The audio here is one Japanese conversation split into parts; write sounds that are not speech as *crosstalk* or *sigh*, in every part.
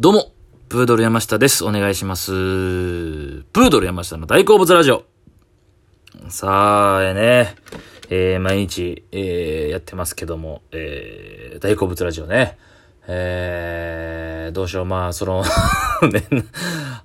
どうも、プードル山下です。お願いします。プードル山下の大好物ラジオ。さあ、えーね、えー、毎日、えー、やってますけども、えー、大好物ラジオね。えー、どうしよう、まあ、その *laughs* ね、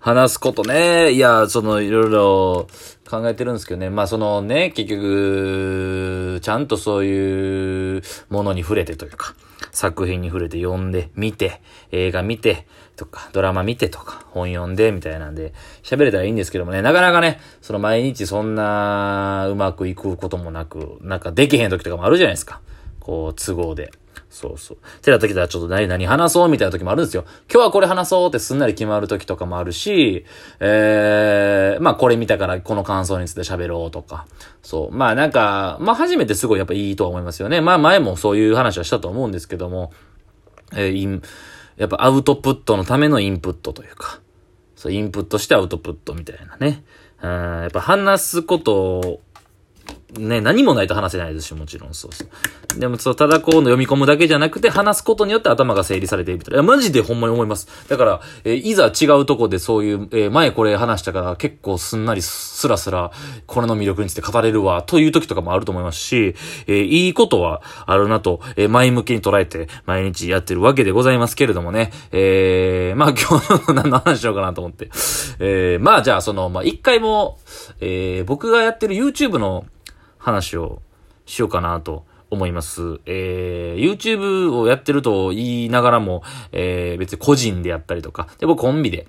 話すことね、いや、その、いろいろ考えてるんですけどね、まあ、そのね、結局、ちゃんとそういうものに触れてというか、作品に触れて読んで、見て、映画見て、とか、ドラマ見てとか、本読んで、みたいなんで、喋れたらいいんですけどもね、なかなかね、その毎日そんな、うまくいくこともなく、なんかできへん時とかもあるじゃないですか。こう、都合で。そうそう。てな時はちょっと何々話そうみたいな時もあるんですよ。今日はこれ話そうってすんなり決まる時とかもあるし、えー、まあこれ見たからこの感想について喋ろうとか。そう。まあなんか、まあ初めてすごいやっぱいいとは思いますよね。まあ前もそういう話はしたと思うんですけども、えー、イン、やっぱアウトプットのためのインプットというか、そう、インプットしてアウトプットみたいなね。うん、やっぱ話すことを、ね、何もないと話せないですし、もちろん、そうそう。でも、そう、ただこうの読み込むだけじゃなくて、話すことによって頭が整理されているみたい。や、マジでほんまに思います。だから、えーいざ違うとこでそういう、えー前これ話したから結構すんなりスラスラ、これの魅力について語れるわ、という時とかもあると思いますし、えーいいことはあるなと、えー前向きに捉えて、毎日やってるわけでございますけれどもね。えー、まあ今日の何の話しようかなと思って。えー、まあじゃあその、まあ一回も、えー、僕がやってる YouTube の話をしようかなと思います。えー、YouTube をやってると言いながらも、えー、別に個人でやったりとか、で、僕コンビで、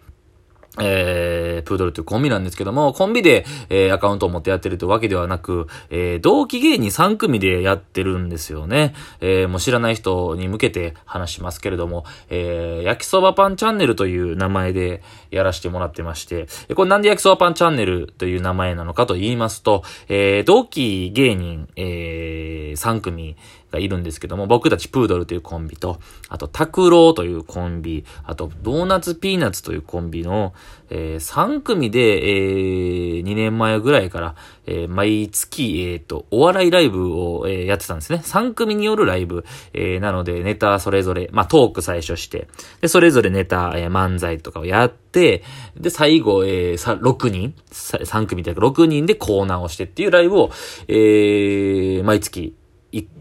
えー、プードルというコンビなんですけども、コンビで、えー、アカウントを持ってやってるというわけではなく、えー、同期芸人3組でやってるんですよね。えー、もう知らない人に向けて話しますけれども、えー、焼きそばパンチャンネルという名前でやらせてもらってまして、これなんで焼きそばパンチャンネルという名前なのかと言いますと、えー、同期芸人、えー、3組がいるんですけども、僕たちプードルというコンビと、あと、タクローというコンビ、あと、ドーナツピーナッツというコンビの、えー、3組で、えー、2年前ぐらいから、えー、毎月、えっ、と、お笑いライブを、えーやってたんですね。3組によるライブ、えーなので、ネタそれぞれ、まあ、トーク最初して、で、それぞれネタ、えー漫才とかをやって、で、最後、えー、さ、6人、3組というか6人でコーナーをしてっていうライブを、えー、毎月、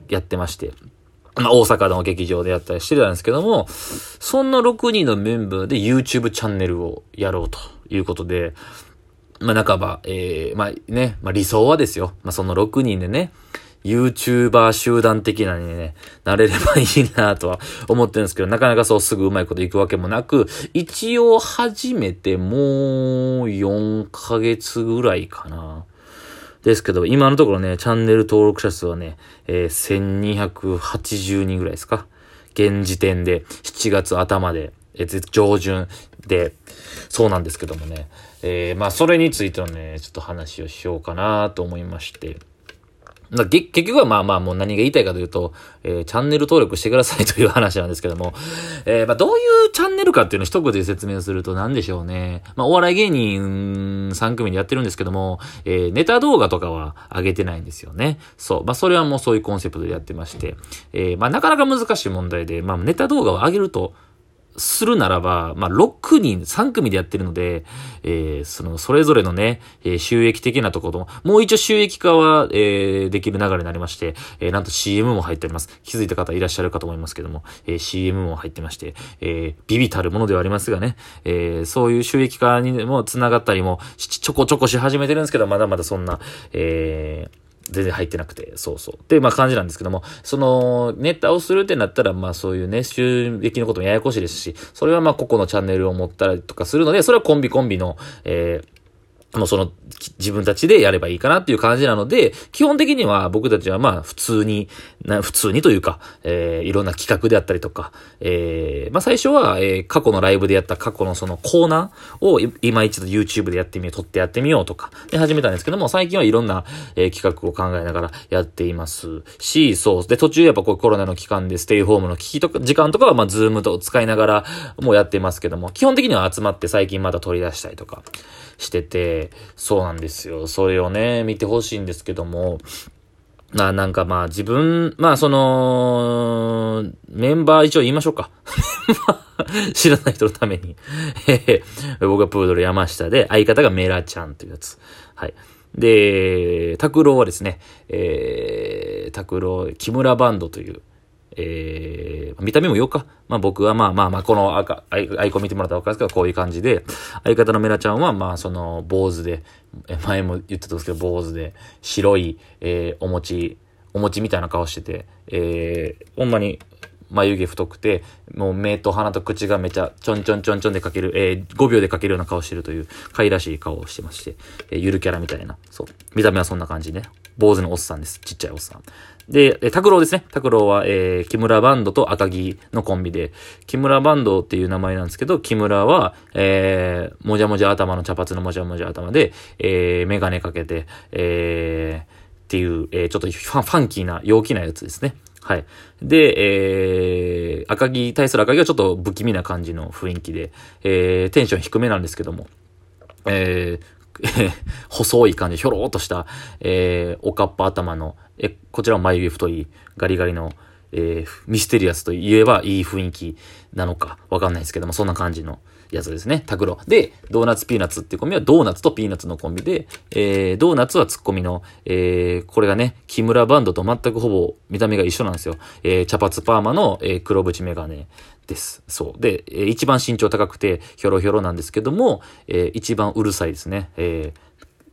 やってまして。まあ、大阪の劇場でやったりしてたんですけども、そんな6人のメンバーで YouTube チャンネルをやろうということで、まあ、半ば、えー、まあね、まあ理想はですよ。まあ、その6人でね、YouTuber 集団的なにね、なれればいいなとは思ってるんですけど、なかなかそうすぐうまいこといくわけもなく、一応始めてもう4ヶ月ぐらいかな。ですけど、今のところね、チャンネル登録者数はね、えー、1280人ぐらいですか？現時点で、7月頭で、えー、上旬で、そうなんですけどもね。えー、まあ、それについてのね、ちょっと話をしようかなと思いまして。だげ結局はまあまあもう何が言いたいかというと、えーチャンネル登録してくださいという話なんですけども、えーまあどういうチャンネルかっていうのを一言で説明すると何でしょうね。まあお笑い芸人3組でやってるんですけども、えーネタ動画とかは上げてないんですよね。そう。まあそれはもうそういうコンセプトでやってまして、えーまあなかなか難しい問題で、まあネタ動画を上げると、するならば、まあ、6人、3組でやってるので、えー、その、それぞれのね、えー収益的なところも、もう一応収益化は、えー、できる流れになりまして、えー、なんと CM も入っております。気づいた方いらっしゃるかと思いますけども、えー、CM も入ってまして、えー、ビビたるものではありますがね、えー、そういう収益化にも繋がったりも、ちょこちょこし始めてるんですけど、まだまだそんな、えー、全然入ってなくて、そうそう。っていう、まあ感じなんですけども、その、ネタをするってなったら、まあそういうね、収益のこともややこしいですし、それはまあ個々のチャンネルを持ったりとかするので、それはコンビコンビの、えーもうその、自分たちでやればいいかなっていう感じなので、基本的には僕たちはまあ普通に、普通にというか、えーいろんな企画であったりとか、えーまあ最初は、えー過去のライブでやった過去のそのコーナーを今一度 YouTube でやってみよう、撮ってやってみようとか、で始めたんですけども、最近はいろんな、えー企画を考えながらやっていますし、そう。で、途中やっぱこうコロナの期間でステイホームの時期とか、時間とかはまあ Zoom とか使いながらもうやってますけども、基本的には集まって最近また取り出したりとかしてて、そうなんですよ。それをね、見てほしいんですけども、な、なんかまあ自分、まあその、メンバー一応言いましょうか。*laughs* 知らない人のために *laughs* 僕はプードル山下で、相方がメラちゃんというやつ。はい。で、拓郎はですね、えー、拓郎、木村バンドという、えー、見た目もよか。まあ僕はまあまあまあ、この赤、アイアイコン見てもらったら分かるんですけど、こういう感じで、相方のメラちゃんはまあその坊主で、前も言ってたんですけど、坊主で、白い、えー、お餅、お餅みたいな顔してて、えー、ほんまに眉毛太くて、もう目と鼻と口がめちゃちょんちょんちょんちょんで描ける、えー、5秒で描けるような顔してるという、可愛らしい顔をしてまして、えー、ゆるキャラみたいな、そう。見た目はそんな感じね。坊主のおっさんです。ちっちゃいおっさん。で、え、拓郎ですね。拓郎は、えー、木村バンドと赤木のコンビで、木村バンドっていう名前なんですけど、木村は、えー、もじゃもじゃ頭の茶髪のもじゃもじゃ頭で、えー、メガネかけて、えー、っていう、えー、ちょっとファファンキーな、陽気なやつですね。はい。で、えー、赤木、対する赤木はちょっと不気味な感じの雰囲気で、えー、テンション低めなんですけども、えー、*laughs* 細い感じ、ひょろーっとした、えー、おかっぱ頭の、え、こちらも眉毛太い、ガリガリの、えー、ミステリアスと言えばいい雰囲気なのか、わかんないですけども、そんな感じのやつですね。タクロ。で、ドーナツピーナツっていうコンビはドーナツとピーナツのコンビで、えー、ドーナツはツッコミの、えー、これがね、木村バンドと全くほぼ見た目が一緒なんですよ。えー、茶髪パーマの、えー、黒縁メガネです。そう。で、えー、一番身長高くて、ひょろひょろなんですけども、えー、一番うるさいですね。え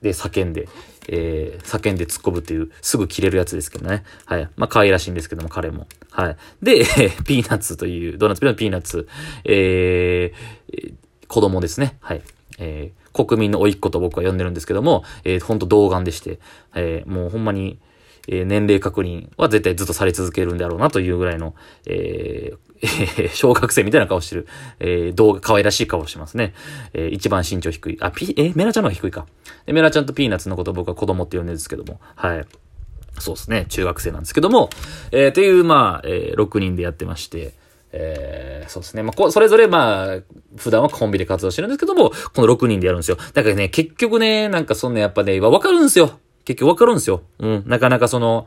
ー、で、叫んで、えー、叫んで突っ込むっていう、すぐ切れるやつですけどね。はい。まあ、可愛らしいんですけども、彼も。はい。で、ピーナッツという、ドーナツピーナッツ、ピーナッツ、えー、子供ですね。はい。えー、国民の甥っ子と僕は呼んでるんですけども、えー、ほんと童顔でして、えー、もうほんまに、えー、年齢確認は絶対ずっとされ続けるんだろうなというぐらいの、えー、小学生みたいな顔してる、えー、童顔、可愛らしい顔してますね。えー、一番身長低い。あ、ピ、えメラちゃんの方が低いか。で、メラちゃんとピーナッツのこと僕は子供って呼んでるんですけども、はい。そうですね。中学生なんですけども、えー、っていう、まあ、えー、6人でやってまして、えー、そうですね。まあ、こ、それぞれまあ、普段はコンビで活動してるんですけども、この6人でやるんですよ。だからね、結局ね、なんかそんなやっぱね、わかるんですよ。結局わかるんですよ。うん。なかなかその、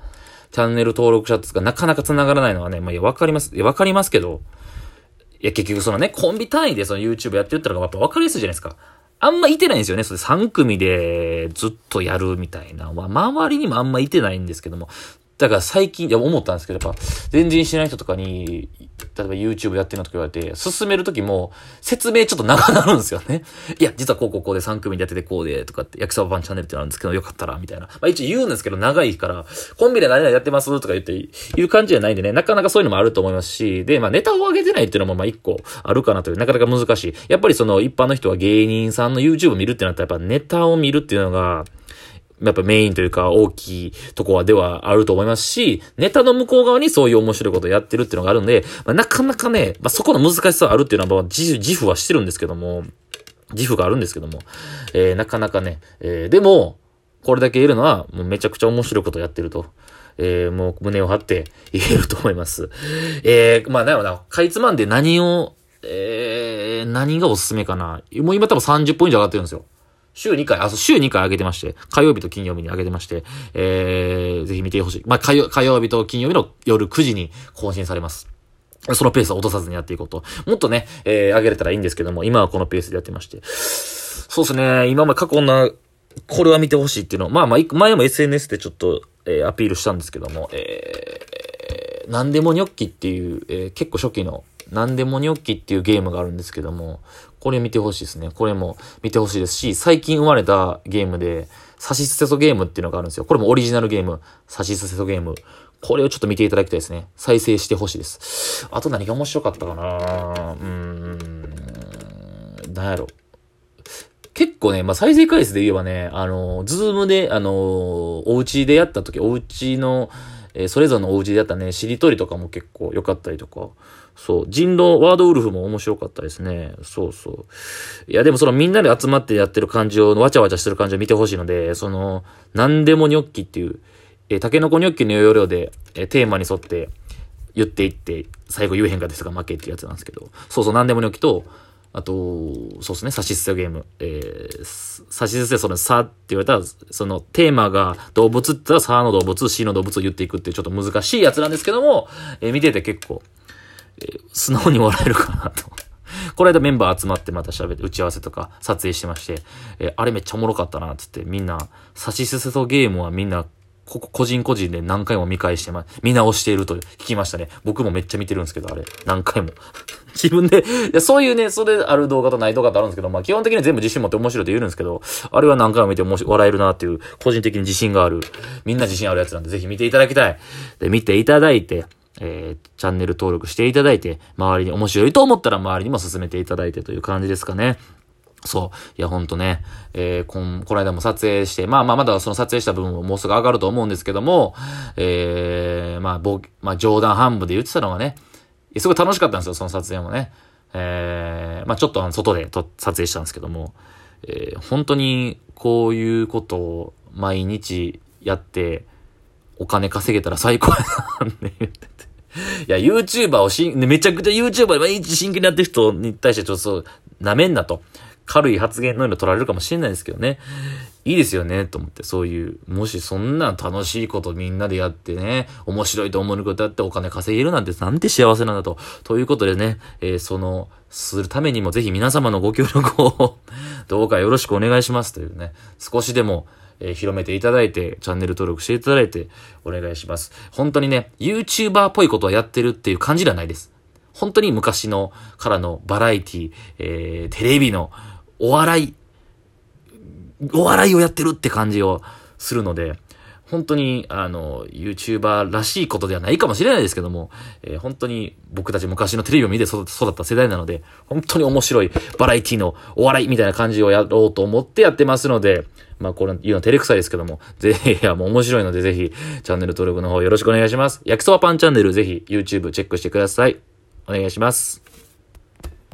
チャンネル登録者とかなかなか繋がらないのはね、まあ、いや、わかります。いや、わかりますけど、いや、結局そのね、コンビ単位でその YouTube やってるったらやっぱわかりやすいじゃないですか。あんまいてないんですよね。それ3組でずっとやるみたいな。まあ、周りにもあんまいてないんですけども。だから最近、いや、思ったんですけど、やっぱ、全然知らない人とかに、例えば YouTube やってるのとか言われて、進めるときも、説明ちょっと長なるんですよね。*laughs* いや、実はこうこうこうで3組でやっててこうで、とかって、焼きそばパンチャンネルってあるんですけど、よかったら、みたいな。まあ一応言うんですけど、長いから、コンビで何々やってますとか言って、いう感じじゃないんでね、なかなかそういうのもあると思いますし、で、まあネタを上げてないっていうのもまあ一個あるかなという、なかなか難しい。やっぱりその一般の人は芸人さんの YouTube 見るってなったら、やっぱネタを見るっていうのが、やっぱメインというか大きいとこはではあると思いますし、ネタの向こう側にそういう面白いことをやってるっていうのがあるんで、まあ、なかなかね、まあ、そこの難しさはあるっていうのは、自自負はしてるんですけども、自負があるんですけども、えー、なかなかね、えー、でも、これだけ言えるのは、もうめちゃくちゃ面白いことやってると。えー、もう胸を張って *laughs* 言えると思います。えー、まあ、なるほどかいつまんで何を、えー、何がおすすめかな。もう今多分30本以上上がってるんですよ。週2回、あ、そう、週2回上げてまして、火曜日と金曜日に上げてまして、えー、ぜひ見てほしい。まあ、火曜、火曜日と金曜日の夜9時に更新されます。そのペースを落とさずにやっていこうと。もっとね、えー、上げれたらいいんですけども、今はこのペースでやってまして。そうですね、今まで過去な、これは見てほしいっていうのを、まあまあ、前も SNS でちょっと、えー、アピールしたんですけども、えー、なんでもニョッキっていう、えー、結構初期の、なんでもニョッキっていうゲームがあるんですけども、これ見てほしいですね。これも見てほしいですし、最近生まれたゲームで、サシスセソゲームっていうのがあるんですよ。これもオリジナルゲーム。サシスセソゲーム。これをちょっと見ていただきたいですね。再生してほしいです。あと何が面白かったかなうーん。なんやろ。結構ね、まあ、再生回数で言えばね、あの、ズームで、あの、お家でやった時、お家の、えー、それぞれのお家でやったね、しりとりとかも結構良かったりとか、そう、人狼、ワードウルフも面白かったですね。そうそう。いや、でもそのみんなで集まってやってる感じを、わちゃわちゃしてる感じを見てほしいので、その、なんでもニョッキっていう、えー、タケノコニョッキの要領で、えー、テーマに沿って言っていって、最後言えへんかですが負けっていうやつなんですけど、そうそう、なんでもニョッキと、あと、そうですね、サシスセゲーム。えー、サシスセその差って言われたら、そのテーマが動物って言ったらサの動物、死の動物を言っていくっていうちょっと難しいやつなんですけども、えー、見てて結構、えー、素直に笑えるかなと *laughs* この間メンバー集まってまた喋って、打ち合わせとか撮影してまして、えー、あれめっちゃおもろかったな、つって、みんな、サシスセとゲームはみんな、ここ、個人個人で何回も見返してま、見直していると聞きましたね。僕もめっちゃ見てるんですけど、あれ。何回も。*laughs* 自分で、いや、そういうね、それある動画とない動画とあるんですけど、まあ基本的には全部自信持って面白いと言うんですけど、あれは何回も見て面白笑えるなっていう、個人的に自信がある、みんな自信あるやつなんで、ぜひ見ていただきたい。で、見ていただいて、えー、チャンネル登録していただいて、周りに面白いと思ったら周りにも進めていただいてという感じですかね。そう。いや、ほんとね、えー、こん、この間も撮影して、まあまあ、まだその撮影した部分ももうすぐ上がると思うんですけども、えー、まあ、ぼ、まあ、冗談半分で言ってたのがね、すごい楽しかったんですよ、その撮影もね。えー、まあ、ちょっとあの、外でと撮影したんですけども、えー、本当にこういうことを毎日やって、お金稼げたら最高やな、って言ってて。いや、YouTuber をしん、めちゃくちゃ YouTuber 毎日真剣にやってる人に対してちょっと、舐めんなと。軽い発言のように取られるかもしれないですけどね。いいですよね、と思って、そういう、もしそんな楽しいことみんなでやってね、面白いと思うことやってお金稼げるなんてなんて幸せなんだと。ということでね、えー、その、するためにもぜひ皆様のご協力を *laughs* どうかよろしくお願いしますというね、少しでも、えー、広めていただいて、チャンネル登録していただいて、お願いします。本当にね、YouTuber っぽいことをやってるっていう感じではないです。本当に昔のからのバラエティ、えー、テレビのお笑い、お笑いをやってるって感じをするので、本当に、あの、YouTuber らしいことではないかもしれないですけども、えー、本当に僕たち昔のテレビを見て育った世代なので、本当に面白いバラエティのお笑いみたいな感じをやろうと思ってやってますので、まあこれ言うの照れくさいですけども、ぜひ、いやもう面白いのでぜひ、チャンネル登録の方よろしくお願いします。焼きそばパンチャンネルぜひ YouTube チェックしてください。お願いします。